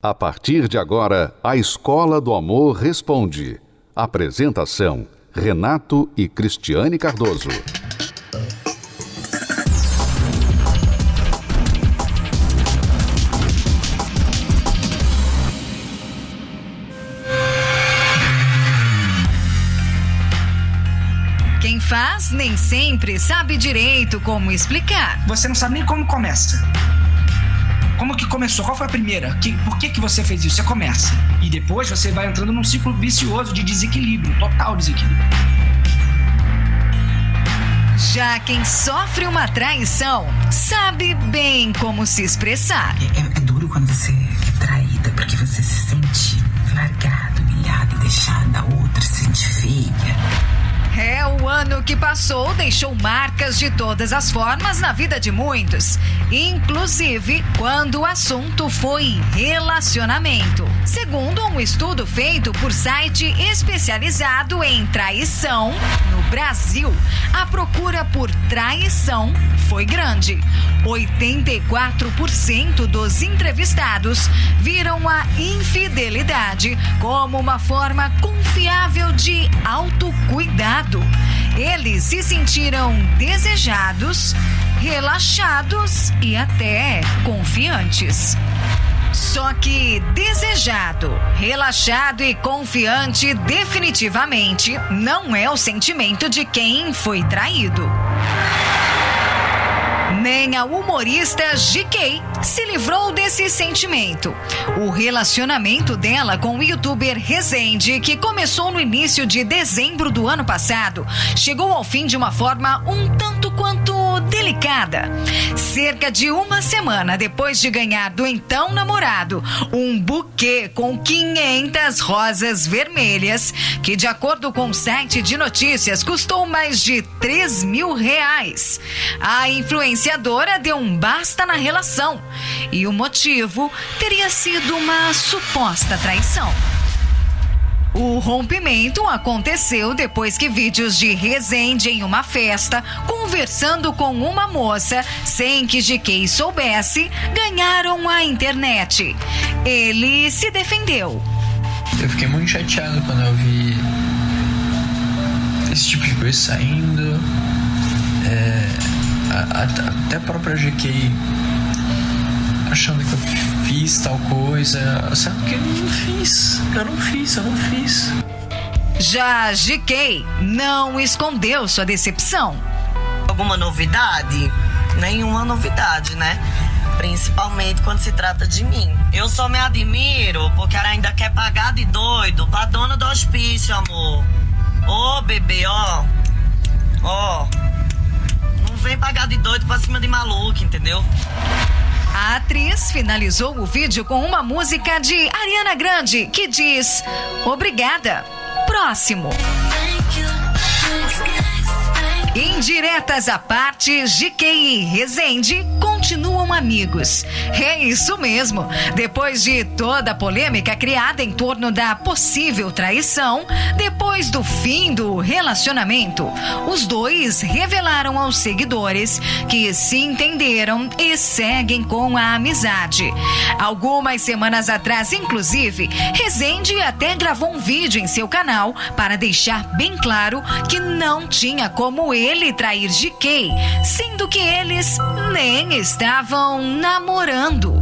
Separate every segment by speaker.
Speaker 1: A partir de agora, a Escola do Amor Responde. Apresentação: Renato e Cristiane Cardoso.
Speaker 2: Quem faz nem sempre sabe direito como explicar.
Speaker 3: Você não sabe nem como começa. Como que começou? Qual foi a primeira? Que, por que, que você fez isso? Você começa. E depois você vai entrando num ciclo vicioso de desequilíbrio, total desequilíbrio.
Speaker 2: Já quem sofre uma traição sabe bem como se expressar.
Speaker 4: É, é, é duro quando você é traída, porque você se sente largada, humilhada, deixada, a outra
Speaker 2: ano que passou deixou marcas de todas as formas na vida de muitos, inclusive quando o assunto foi relacionamento. Segundo um estudo feito por site especializado em traição, no Brasil, a procura por traição foi grande. 84% dos entrevistados viram a infidelidade como uma forma confiável de autocuidado eles se sentiram desejados, relaxados e até confiantes. Só que desejado, relaxado e confiante definitivamente não é o sentimento de quem foi traído. Nem a humorista GK se livrou desse sentimento. O relacionamento dela com o youtuber Rezende, que começou no início de dezembro do ano passado, chegou ao fim de uma forma um tanto quanto delicada. Cerca de uma semana depois de ganhar do então namorado um buquê com 500 rosas vermelhas, que de acordo com o site de notícias custou mais de 3 mil reais. A influenciadora deu um basta na relação e o motivo teria sido uma suposta traição. O rompimento aconteceu depois que vídeos de Resende em uma festa, conversando com uma moça, sem que GK soubesse, ganharam a internet. Ele se defendeu.
Speaker 5: Eu fiquei muito chateado quando eu vi esse tipo de coisa saindo. Até a própria GK achando que eu fiz tal coisa, sabe que eu não fiz, eu não fiz, eu não fiz.
Speaker 2: Já GK não escondeu sua decepção.
Speaker 6: Alguma novidade? Nenhuma novidade, né? Principalmente quando se trata de mim. Eu só me admiro porque ela ainda quer pagar de doido pra dona do hospício, amor. Ô, bebê, ó. Ó. Não vem pagar de doido pra cima de maluco, entendeu?
Speaker 2: A atriz finalizou o vídeo com uma música de Ariana Grande que diz: Obrigada. Próximo. Indiretas à parte, GK e Rezende continuam amigos. É isso mesmo. Depois de toda a polêmica criada em torno da possível traição, depois do fim do relacionamento, os dois revelaram aos seguidores que se entenderam e seguem com a amizade. Algumas semanas atrás, inclusive, Rezende até gravou um vídeo em seu canal para deixar bem claro que não tinha como ele trair GK, sendo que eles nem estavam namorando.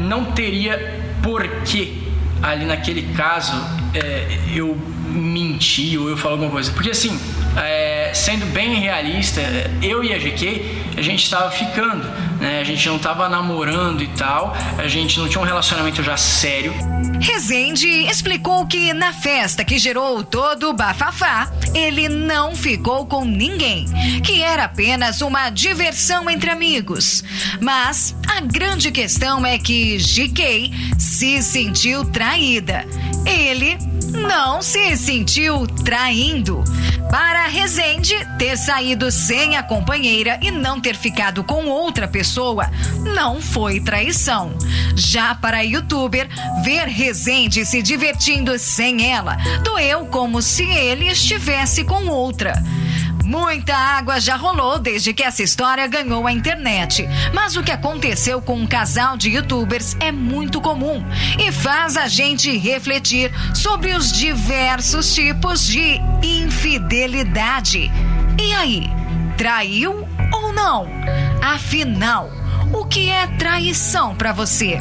Speaker 3: Não teria porquê ali naquele caso é, eu mentir ou eu falar alguma coisa. Porque assim, é, sendo bem realista, eu e a GQ, a gente estava ficando, né? A gente não estava namorando e tal, a gente não tinha um relacionamento já sério.
Speaker 2: Rezende explicou que na festa que gerou todo o bafafá, ele não ficou com ninguém, que era apenas uma diversão entre amigos. Mas a grande questão é que GK se sentiu traída. Ele não se sentiu traindo. Para Rezende, ter saído sem a companheira e não ter ficado com outra pessoa não foi traição. Já para a youtuber, ver Rezende se divertindo sem ela doeu como se ele estivesse com outra. Muita água já rolou desde que essa história ganhou a internet. Mas o que aconteceu com um casal de youtubers é muito comum e faz a gente refletir sobre os diversos tipos de infidelidade. E aí, traiu ou não? Afinal, o que é traição para você?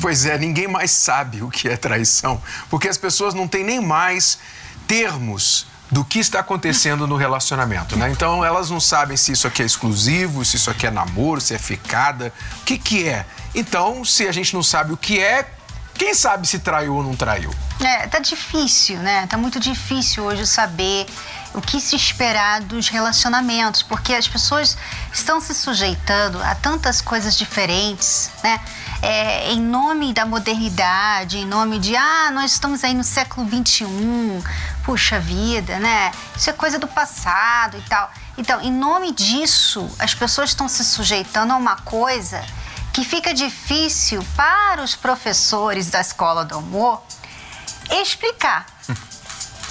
Speaker 7: Pois é, ninguém mais sabe o que é traição, porque as pessoas não têm nem mais termos do que está acontecendo no relacionamento, né? Então elas não sabem se isso aqui é exclusivo, se isso aqui é namoro, se é ficada, o que que é. Então, se a gente não sabe o que é, quem sabe se traiu ou não traiu?
Speaker 8: É, tá difícil, né? Tá muito difícil hoje saber o que se esperar dos relacionamentos, porque as pessoas estão se sujeitando a tantas coisas diferentes, né? É, em nome da modernidade, em nome de ah, nós estamos aí no século 21, puxa vida, né? Isso é coisa do passado e tal. Então, em nome disso, as pessoas estão se sujeitando a uma coisa que fica difícil para os professores da escola do amor explicar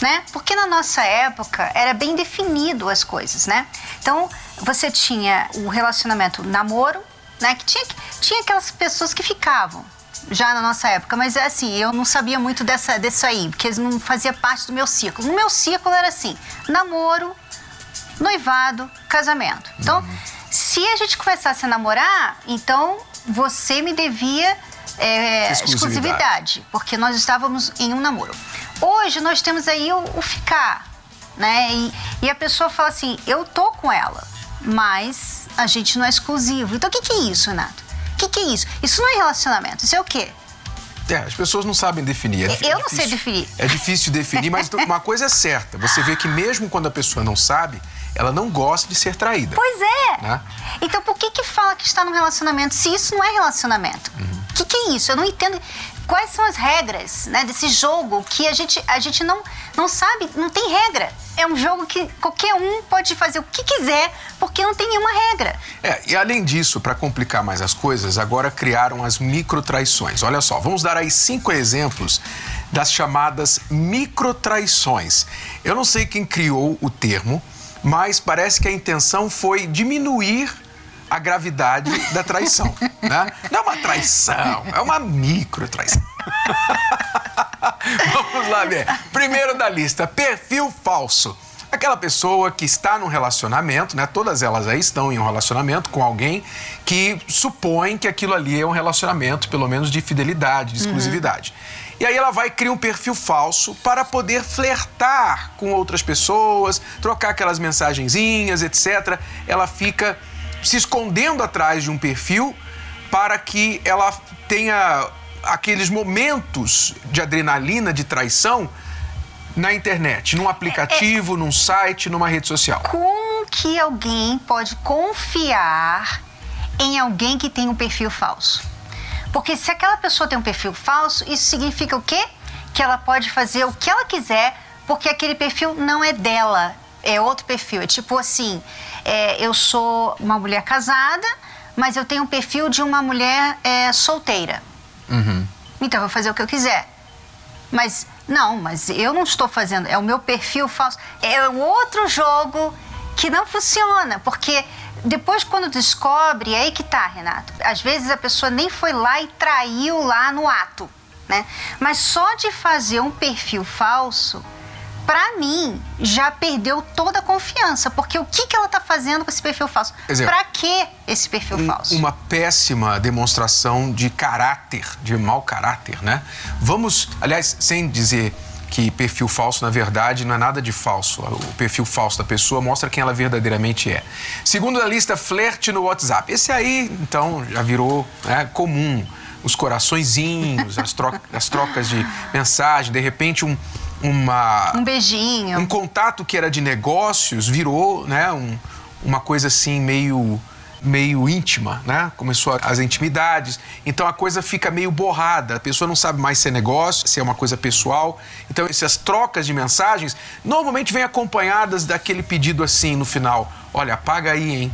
Speaker 8: né? Porque na nossa época era bem definido as coisas, né? Então você tinha o relacionamento namoro, né? Que tinha, tinha aquelas pessoas que ficavam já na nossa época, mas é assim, eu não sabia muito dessa, disso aí, porque não fazia parte do meu ciclo. No meu ciclo era assim: namoro, noivado, casamento. Então, uhum. se a gente começasse a namorar, então você me devia é, exclusividade. exclusividade, porque nós estávamos em um namoro. Hoje nós temos aí o, o ficar, né? E, e, a pessoa fala assim: eu tô com ela, mas a gente não é exclusivo. Então o que, que é isso, Renato? O que, que é isso? Isso não é relacionamento, isso é o quê?
Speaker 7: É, as pessoas não sabem definir. É,
Speaker 8: eu é não difícil, sei definir.
Speaker 7: É difícil definir, mas uma coisa é certa: você vê que mesmo quando a pessoa não sabe, ela não gosta de ser traída.
Speaker 8: Pois é. Né? Então por que que fala que está no relacionamento se isso não é relacionamento? O uhum. que, que é isso? Eu não entendo quais são as regras né, desse jogo que a gente, a gente não, não sabe, não tem regra. É um jogo que qualquer um pode fazer o que quiser, porque não tem nenhuma regra.
Speaker 7: É, e além disso, para complicar mais as coisas, agora criaram as microtraições. Olha só, vamos dar aí cinco exemplos das chamadas microtraições. Eu não sei quem criou o termo, mas parece que a intenção foi diminuir a gravidade da traição. Né? Não é uma traição, é uma micro traição. Vamos lá ver. Primeiro da lista, perfil falso. Aquela pessoa que está num relacionamento, né? Todas elas aí estão em um relacionamento com alguém que supõe que aquilo ali é um relacionamento, pelo menos de fidelidade, de exclusividade. Uhum. E aí ela vai criar um perfil falso para poder flertar com outras pessoas, trocar aquelas mensagenzinhas, etc. Ela fica se escondendo atrás de um perfil para que ela tenha aqueles momentos de adrenalina, de traição na internet, num aplicativo, é, é... num site, numa rede social.
Speaker 8: Como que alguém pode confiar em alguém que tem um perfil falso? Porque se aquela pessoa tem um perfil falso, isso significa o quê? Que ela pode fazer o que ela quiser, porque aquele perfil não é dela, é outro perfil. É tipo assim, é, eu sou uma mulher casada, mas eu tenho um perfil de uma mulher é, solteira. Uhum. Então eu vou fazer o que eu quiser. Mas não, mas eu não estou fazendo, é o meu perfil falso. É um outro jogo que não funciona, porque depois quando descobre, é aí que tá, Renato. Às vezes a pessoa nem foi lá e traiu lá no ato, né? Mas só de fazer um perfil falso, para mim, já perdeu toda a confiança. Porque o que, que ela está fazendo com esse perfil falso? Para que esse perfil
Speaker 7: um,
Speaker 8: falso?
Speaker 7: Uma péssima demonstração de caráter, de mau caráter, né? Vamos, aliás, sem dizer que perfil falso, na verdade, não é nada de falso. O perfil falso da pessoa mostra quem ela verdadeiramente é. Segundo a lista, flerte no WhatsApp. Esse aí, então, já virou né, comum. Os coraçõezinhos, as, troca, as trocas de mensagem, de repente um, uma
Speaker 8: um beijinho,
Speaker 7: um contato que era de negócios virou, né, um, uma coisa assim meio meio íntima, né? Começou as intimidades. Então a coisa fica meio borrada. A pessoa não sabe mais se é negócio, se é uma coisa pessoal. Então essas trocas de mensagens normalmente vêm acompanhadas daquele pedido assim no final: "Olha, apaga aí, hein?"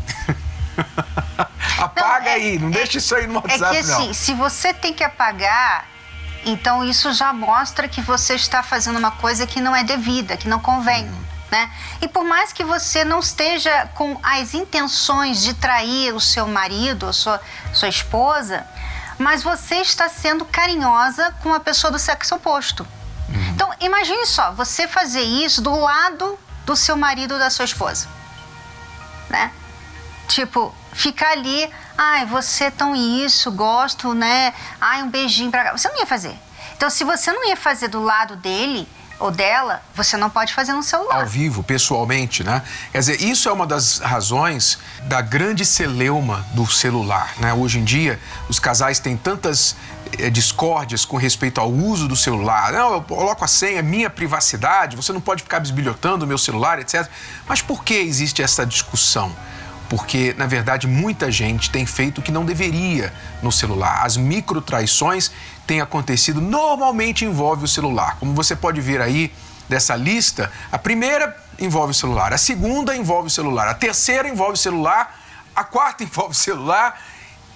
Speaker 7: apaga não, é, aí, não é, deixa isso aí no WhatsApp
Speaker 8: é que, assim,
Speaker 7: não.
Speaker 8: se você tem que apagar, Então isso já mostra que você está fazendo uma coisa que não é devida, que não convém. Né? E por mais que você não esteja com as intenções de trair o seu marido ou sua, sua esposa, mas você está sendo carinhosa com a pessoa do sexo oposto. Uhum. Então, imagine só, você fazer isso do lado do seu marido ou da sua esposa. Né? Tipo, ficar ali, ai, você tão isso, gosto, né? Ai, um beijinho pra cá. Você não ia fazer. Então, se você não ia fazer do lado dele, ou dela, você não pode fazer no celular.
Speaker 7: Ao vivo, pessoalmente, né? Quer dizer, isso é uma das razões da grande celeuma do celular, né? Hoje em dia, os casais têm tantas é, discórdias com respeito ao uso do celular. Não, eu coloco a senha, minha privacidade, você não pode ficar bisbilhotando o meu celular, etc. Mas por que existe essa discussão? Porque na verdade muita gente tem feito o que não deveria no celular. As microtraições têm acontecido, normalmente envolve o celular. Como você pode ver aí dessa lista, a primeira envolve o celular, a segunda envolve o celular, a terceira envolve o celular, a quarta envolve o celular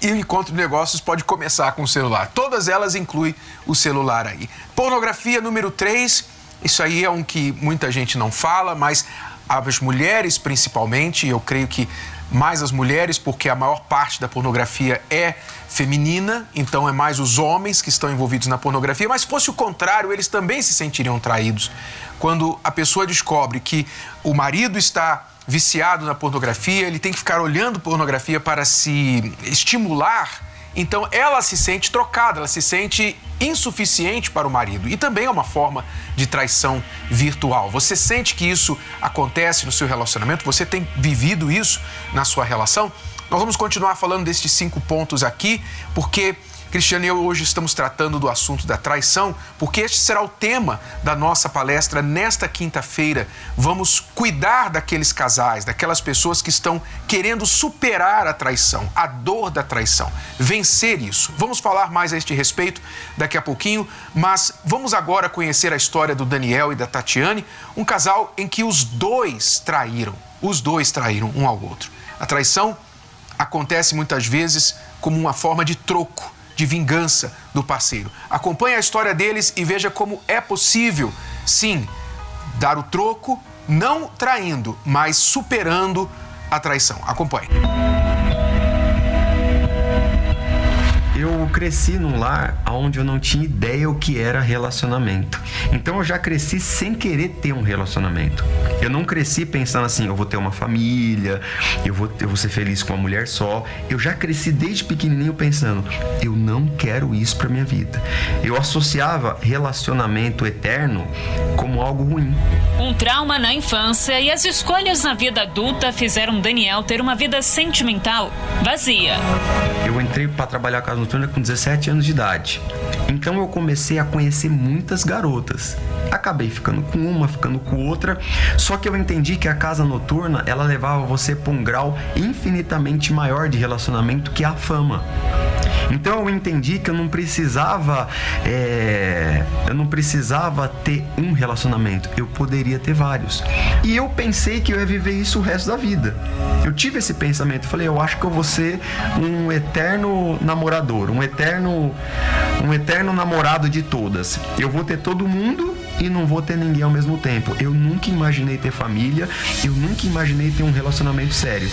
Speaker 7: e o encontro de negócios pode começar com o celular. Todas elas incluem o celular aí. Pornografia número 3, isso aí é um que muita gente não fala, mas as mulheres principalmente, eu creio que mais as mulheres, porque a maior parte da pornografia é feminina, então é mais os homens que estão envolvidos na pornografia, mas se fosse o contrário, eles também se sentiriam traídos. Quando a pessoa descobre que o marido está viciado na pornografia, ele tem que ficar olhando pornografia para se estimular então ela se sente trocada, ela se sente insuficiente para o marido. E também é uma forma de traição virtual. Você sente que isso acontece no seu relacionamento? Você tem vivido isso na sua relação? Nós vamos continuar falando destes cinco pontos aqui, porque Cristiano e eu hoje estamos tratando do assunto da traição, porque este será o tema da nossa palestra nesta quinta-feira. Vamos cuidar daqueles casais, daquelas pessoas que estão querendo superar a traição, a dor da traição, vencer isso. Vamos falar mais a este respeito daqui a pouquinho, mas vamos agora conhecer a história do Daniel e da Tatiane, um casal em que os dois traíram, os dois traíram um ao outro. A traição acontece muitas vezes como uma forma de troco de vingança do parceiro. Acompanhe a história deles e veja como é possível, sim, dar o troco, não traindo, mas superando a traição. Acompanhe.
Speaker 9: Eu cresci num lar onde eu não tinha ideia o que era relacionamento. Então eu já cresci sem querer ter um relacionamento. Eu não cresci pensando assim, eu vou ter uma família, eu vou, eu vou ser feliz com uma mulher só. Eu já cresci desde pequenininho pensando, eu não quero isso para minha vida. Eu associava relacionamento eterno como algo ruim.
Speaker 10: Um trauma na infância e as escolhas na vida adulta fizeram Daniel ter uma vida sentimental vazia.
Speaker 9: Eu entrei para trabalhar com as com 17 anos de idade. Então eu comecei a conhecer muitas garotas. Acabei ficando com uma, ficando com outra, só que eu entendi que a casa noturna ela levava você para um grau infinitamente maior de relacionamento que a fama. Então eu entendi que eu não precisava, é, eu não precisava ter um relacionamento, eu poderia ter vários. E eu pensei que eu ia viver isso o resto da vida. Eu tive esse pensamento, falei, eu acho que eu vou ser um eterno namorador, um eterno, um eterno namorado de todas. Eu vou ter todo mundo e não vou ter ninguém ao mesmo tempo. Eu nunca imaginei ter família, eu nunca imaginei ter um relacionamento sério.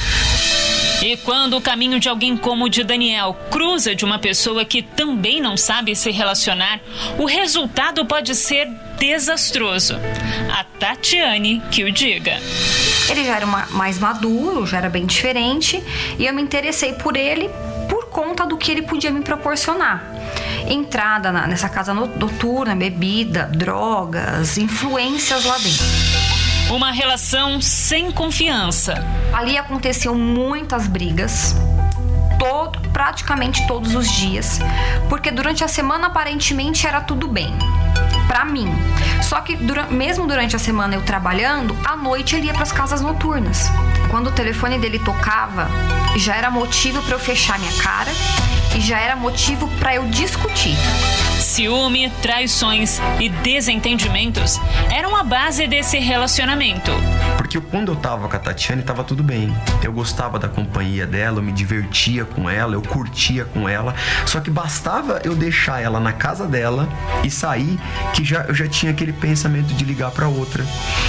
Speaker 10: E quando o caminho de alguém como o de Daniel cruza de uma pessoa que também não sabe se relacionar, o resultado pode ser desastroso. A Tatiane que o diga.
Speaker 11: Ele já era uma, mais maduro, já era bem diferente, e eu me interessei por ele conta do que ele podia me proporcionar. Entrada na, nessa casa noturna, bebida, drogas, influências lá dentro.
Speaker 10: Uma relação sem confiança.
Speaker 11: Ali aconteceu muitas brigas, todo, praticamente todos os dias, porque durante a semana aparentemente era tudo bem para mim. Só que durante, mesmo durante a semana eu trabalhando, à noite ele ia para as casas noturnas. Quando o telefone dele tocava, já era motivo para eu fechar minha cara e já era motivo para eu discutir.
Speaker 10: Ciúme, traições e desentendimentos eram a base desse relacionamento.
Speaker 9: Porque quando eu tava com a Tatiane, tava tudo bem. Eu gostava da companhia dela, eu me divertia com ela, eu curtia com ela. Só que bastava eu deixar ela na casa dela e sair, que já, eu já tinha aquele pensamento de ligar para outra.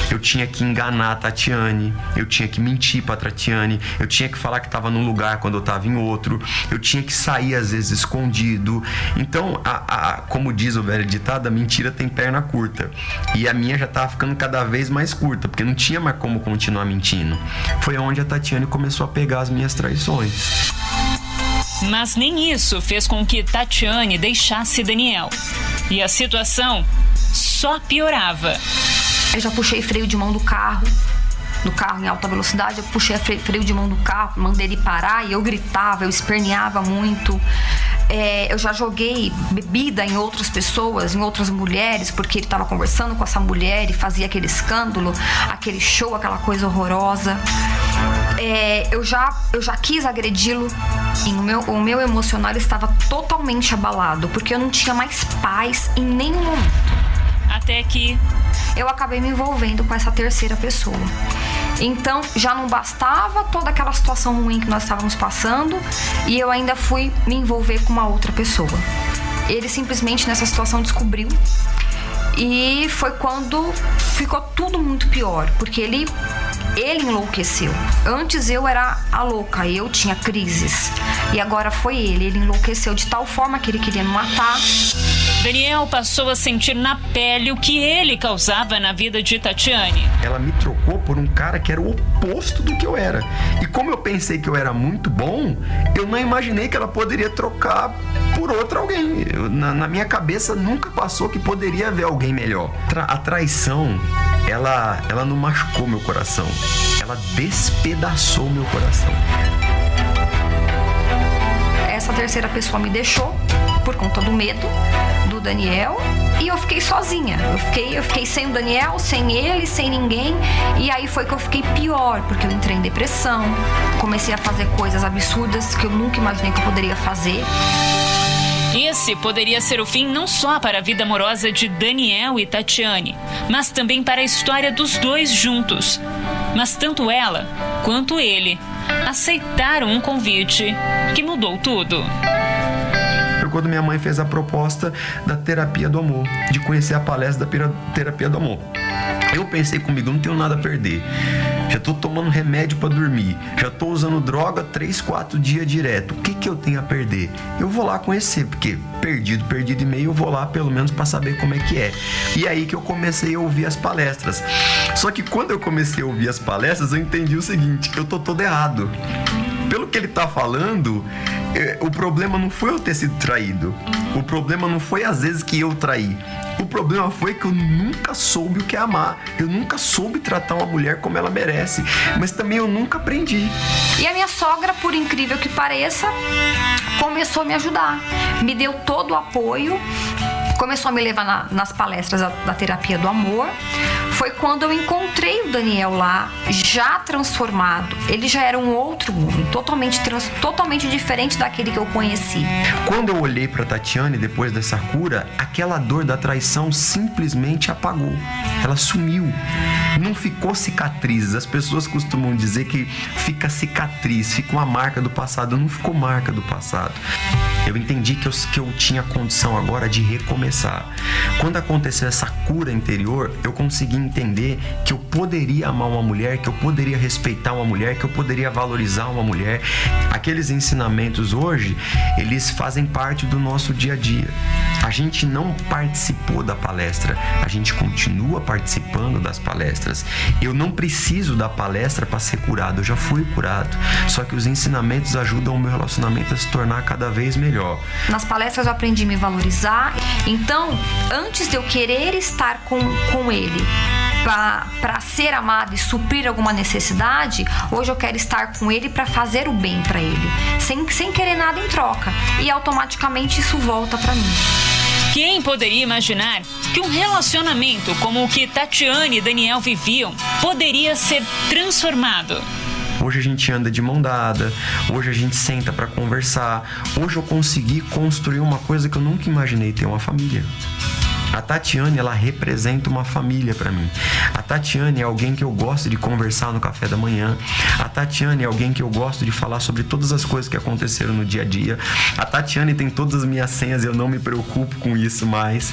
Speaker 9: Eu tinha que enganar a Tatiane, eu tinha que mentir pra Tatiane, eu tinha que falar que tava num lugar quando eu tava em outro, eu tinha que sair às vezes escondido. Então, a, a, como diz o velho ditado, a mentira tem perna curta. E a minha já tava ficando cada vez mais curta, porque não tinha mais como continuar mentindo. Foi onde a Tatiane começou a pegar as minhas traições.
Speaker 10: Mas nem isso fez com que Tatiane deixasse Daniel. E a situação só piorava.
Speaker 11: Eu já puxei freio de mão do carro, do carro em alta velocidade, eu puxei freio de mão do carro, mandei ele parar e eu gritava, eu esperneava muito. É, eu já joguei bebida em outras pessoas, em outras mulheres, porque ele estava conversando com essa mulher e fazia aquele escândalo, aquele show, aquela coisa horrorosa. É, eu, já, eu já quis agredi-lo. O meu, o meu emocional estava totalmente abalado, porque eu não tinha mais paz em nenhum momento.
Speaker 10: Até que
Speaker 11: eu acabei me envolvendo com essa terceira pessoa. Então já não bastava toda aquela situação ruim que nós estávamos passando e eu ainda fui me envolver com uma outra pessoa. Ele simplesmente nessa situação descobriu e foi quando ficou tudo muito pior, porque ele ele enlouqueceu. Antes eu era a louca, eu tinha crises. E agora foi ele, ele enlouqueceu de tal forma que ele queria me matar.
Speaker 10: Daniel passou a sentir na pele o que ele causava na vida de Tatiane.
Speaker 9: Ela me trocou por um cara que era o oposto do que eu era. E como eu pensei que eu era muito bom, eu não imaginei que ela poderia trocar por outro alguém. Eu, na, na, minha cabeça nunca passou que poderia haver alguém melhor. Tra a traição, ela, ela não machucou meu coração. Ela despedaçou meu coração.
Speaker 11: Essa terceira pessoa me deixou por conta do medo do Daniel e eu fiquei sozinha. Eu fiquei, eu fiquei sem o Daniel, sem ele, sem ninguém. E aí foi que eu fiquei pior, porque eu entrei em depressão, comecei a fazer coisas absurdas que eu nunca imaginei que eu poderia fazer.
Speaker 10: Esse poderia ser o fim não só para a vida amorosa de Daniel e Tatiane, mas também para a história dos dois juntos. Mas tanto ela quanto ele aceitaram um convite que mudou tudo
Speaker 9: quando minha mãe fez a proposta da terapia do amor, de conhecer a palestra da terapia do amor. Eu pensei comigo, não tenho nada a perder. Já tô tomando remédio para dormir, já tô usando droga 3, 4 dias direto. O que que eu tenho a perder? Eu vou lá conhecer, porque perdido, perdido e meio, eu vou lá pelo menos para saber como é que é. E aí que eu comecei a ouvir as palestras. Só que quando eu comecei a ouvir as palestras, eu entendi o seguinte, eu tô todo errado pelo que ele tá falando, é, o problema não foi eu ter sido traído. O problema não foi às vezes que eu traí. O problema foi que eu nunca soube o que é amar. Eu nunca soube tratar uma mulher como ela merece. Mas também eu nunca aprendi.
Speaker 11: E a minha sogra, por incrível que pareça, começou a me ajudar. Me deu todo o apoio. Começou a me levar na, nas palestras da, da terapia do amor foi quando eu encontrei o Daniel lá, já transformado. Ele já era um outro homem, totalmente, trans, totalmente diferente daquele que eu conheci.
Speaker 9: Quando eu olhei para Tatiane depois dessa cura, aquela dor da traição simplesmente apagou. Ela sumiu. Não ficou cicatriz. As pessoas costumam dizer que fica cicatriz, fica uma marca do passado. Não ficou marca do passado. Eu entendi que eu, que eu tinha condição agora de recomeçar. Quando aconteceu essa cura interior, eu consegui entender que eu poderia amar uma mulher, que eu poderia respeitar uma mulher, que eu poderia valorizar uma mulher. Aqueles ensinamentos hoje, eles fazem parte do nosso dia a dia. A gente não participou da palestra, a gente continua participando das palestras. Eu não preciso da palestra para ser curado, eu já fui curado. Só que os ensinamentos ajudam o meu relacionamento a se tornar cada vez melhor.
Speaker 11: Nas palestras eu aprendi a me valorizar. Então, antes de eu querer estar com, com ele, para ser amado e suprir alguma necessidade, hoje eu quero estar com ele para fazer o bem para ele, sem, sem querer nada em troca. E automaticamente isso volta para mim.
Speaker 10: Quem poderia imaginar que um relacionamento como o que Tatiane e Daniel viviam poderia ser transformado?
Speaker 9: Hoje a gente anda de mão dada, hoje a gente senta para conversar. Hoje eu consegui construir uma coisa que eu nunca imaginei ter uma família. A Tatiane, ela representa uma família para mim. A Tatiane é alguém que eu gosto de conversar no café da manhã. A Tatiane é alguém que eu gosto de falar sobre todas as coisas que aconteceram no dia a dia. A Tatiane tem todas as minhas senhas, eu não me preocupo com isso mais.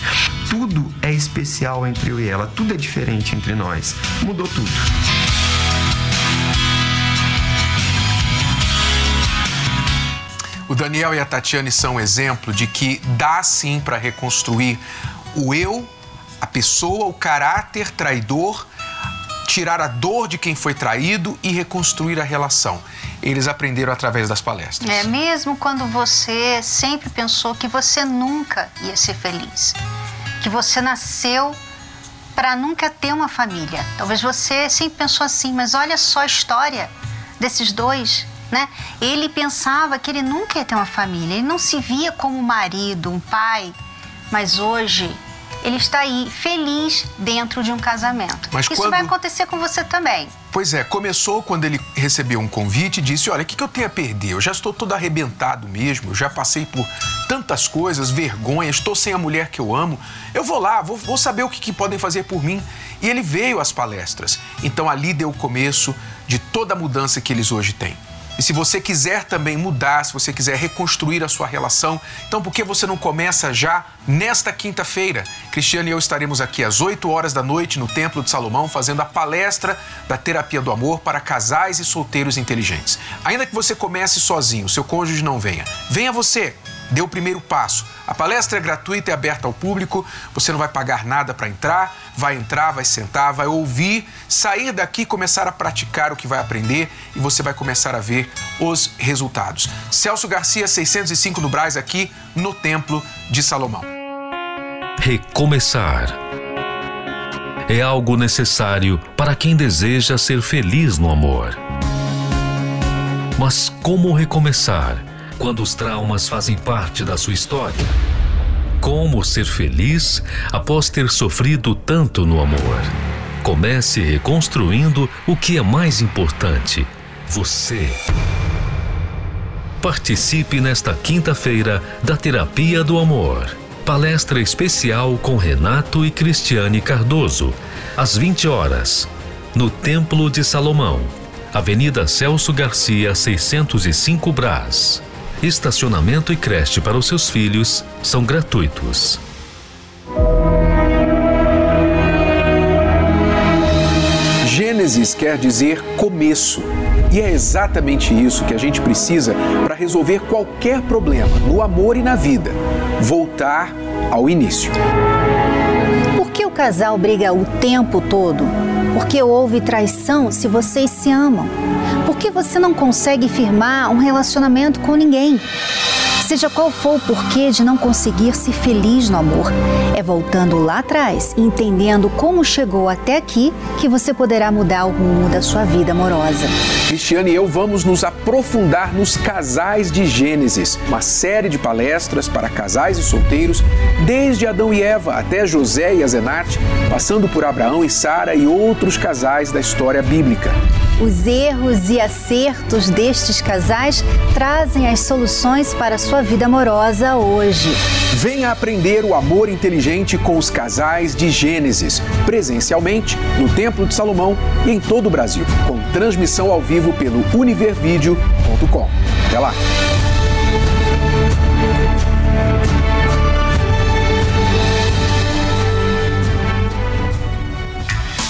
Speaker 9: Tudo é especial entre eu e ela, tudo é diferente entre nós. Mudou tudo.
Speaker 7: O Daniel e a Tatiane são um exemplo de que dá sim para reconstruir o eu, a pessoa, o caráter traidor, tirar a dor de quem foi traído e reconstruir a relação. Eles aprenderam através das palestras.
Speaker 8: É, mesmo quando você sempre pensou que você nunca ia ser feliz, que você nasceu para nunca ter uma família. Talvez você sempre pensou assim, mas olha só a história desses dois, né? Ele pensava que ele nunca ia ter uma família, ele não se via como um marido, um pai, mas hoje ele está aí feliz dentro de um casamento.
Speaker 7: Mas
Speaker 8: Isso
Speaker 7: quando-
Speaker 8: vai acontecer com você também.
Speaker 7: Pois é, começou quando ele recebeu um convite e disse: Olha, o que, que eu tenho a perder? Eu já estou todo arrebentado mesmo, eu já passei por tantas coisas, vergonha, estou sem a mulher que eu amo. Eu vou lá, vou, vou saber o que, que podem fazer por mim. E ele veio às palestras. Então ali deu o começo de toda a mudança que eles hoje têm. E se você quiser também mudar, se você quiser reconstruir a sua relação, então por que você não começa já nesta quinta-feira? Cristiano e eu estaremos aqui às 8 horas da noite no Templo de Salomão fazendo a palestra da terapia do amor para casais e solteiros inteligentes. Ainda que você comece sozinho, seu cônjuge não venha, venha você. Dê o primeiro passo. A palestra é gratuita e aberta ao público. Você não vai pagar nada para entrar. Vai entrar, vai sentar, vai ouvir, sair daqui, começar a praticar o que vai aprender e você vai começar a ver os resultados. Celso Garcia, 605 no Braz, aqui no Templo de Salomão.
Speaker 12: Recomeçar. É algo necessário para quem deseja ser feliz no amor. Mas como recomeçar quando os traumas fazem parte da sua história? Como ser feliz após ter sofrido tanto no amor? Comece reconstruindo o que é mais importante: você. Participe nesta quinta-feira da Terapia do Amor. Palestra especial com Renato e Cristiane Cardoso, às 20 horas, no Templo de Salomão, Avenida Celso Garcia, 605 Brás. Estacionamento e creche para os seus filhos são gratuitos.
Speaker 7: Gênesis quer dizer começo. E é exatamente isso que a gente precisa para resolver qualquer problema no amor e na vida. Voltar ao início.
Speaker 13: Por que o casal briga o tempo todo? Porque houve traição se vocês se amam. Por que você não consegue firmar um relacionamento com ninguém? Seja qual for o porquê de não conseguir ser feliz no amor, é voltando lá atrás e entendendo como chegou até aqui que você poderá mudar o rumo da sua vida amorosa.
Speaker 7: Cristiane e eu vamos nos aprofundar nos casais de Gênesis, uma série de palestras para casais e solteiros, desde Adão e Eva até José e Azenate, passando por Abraão e Sara e outros casais da história bíblica.
Speaker 13: Os erros e acertos destes casais trazem as soluções para a sua vida amorosa hoje.
Speaker 7: Venha aprender o amor inteligente com os casais de Gênesis, presencialmente no Templo de Salomão e em todo o Brasil, com transmissão ao vivo pelo univervideo.com. Até lá!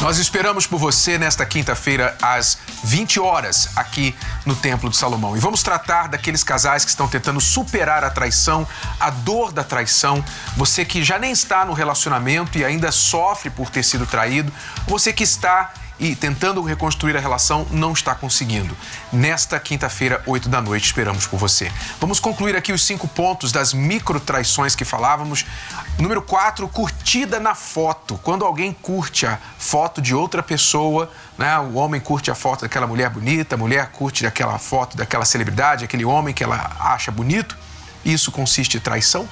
Speaker 7: Nós esperamos por você nesta quinta-feira às 20 horas aqui no Templo de Salomão. E vamos tratar daqueles casais que estão tentando superar a traição, a dor da traição. Você que já nem está no relacionamento e ainda sofre por ter sido traído, você que está e tentando reconstruir a relação não está conseguindo. Nesta quinta-feira, 8 da noite, esperamos por você. Vamos concluir aqui os cinco pontos das micro traições que falávamos. Número 4, curtida na foto. Quando alguém curte a foto de outra pessoa, né? O homem curte a foto daquela mulher bonita, a mulher curte aquela foto daquela celebridade, aquele homem que ela acha bonito. Isso consiste em traição?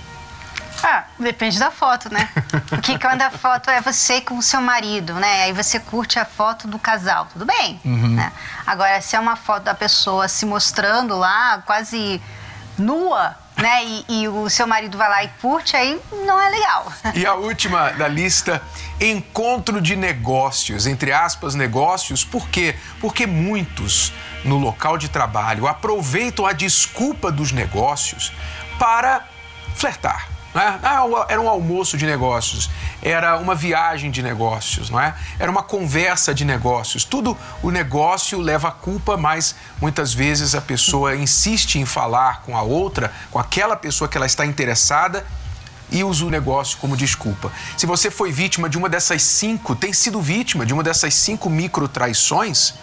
Speaker 8: Ah, depende da foto, né? Porque quando a foto é você com o seu marido, né? Aí você curte a foto do casal, tudo bem.
Speaker 7: Uhum.
Speaker 8: Né? Agora, se é uma foto da pessoa se mostrando lá, quase nua, né? E, e o seu marido vai lá e curte, aí não é legal.
Speaker 7: E a última da lista, encontro de negócios, entre aspas, negócios, por quê? Porque muitos no local de trabalho aproveitam a desculpa dos negócios para flertar. Né? Ah, era um almoço de negócios, era uma viagem de negócios, não é? Era uma conversa de negócios. Tudo o negócio leva a culpa, mas muitas vezes a pessoa insiste em falar com a outra, com aquela pessoa que ela está interessada e usa o negócio como desculpa. Se você foi vítima de uma dessas cinco, tem sido vítima de uma dessas cinco micro traições,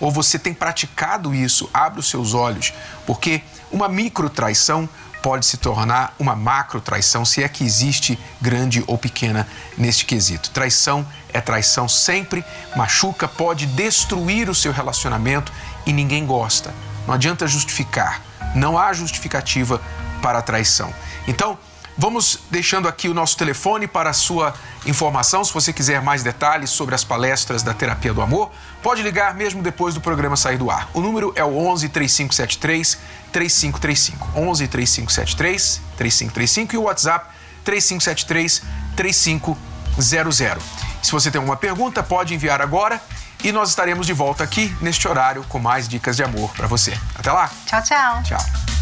Speaker 7: ou você tem praticado isso, abre os seus olhos, porque uma micro traição pode se tornar uma macro traição, se é que existe grande ou pequena neste quesito. Traição é traição sempre, machuca, pode destruir o seu relacionamento e ninguém gosta. Não adianta justificar, não há justificativa para a traição. Então, Vamos deixando aqui o nosso telefone para a sua informação. Se você quiser mais detalhes sobre as palestras da Terapia do Amor, pode ligar mesmo depois do programa sair do ar. O número é o 11 3573 3535. 11 3573 3535 e o WhatsApp 3573 3500. Se você tem alguma pergunta, pode enviar agora e nós estaremos de volta aqui neste horário com mais dicas de amor para você. Até lá.
Speaker 8: Tchau, tchau.
Speaker 7: Tchau.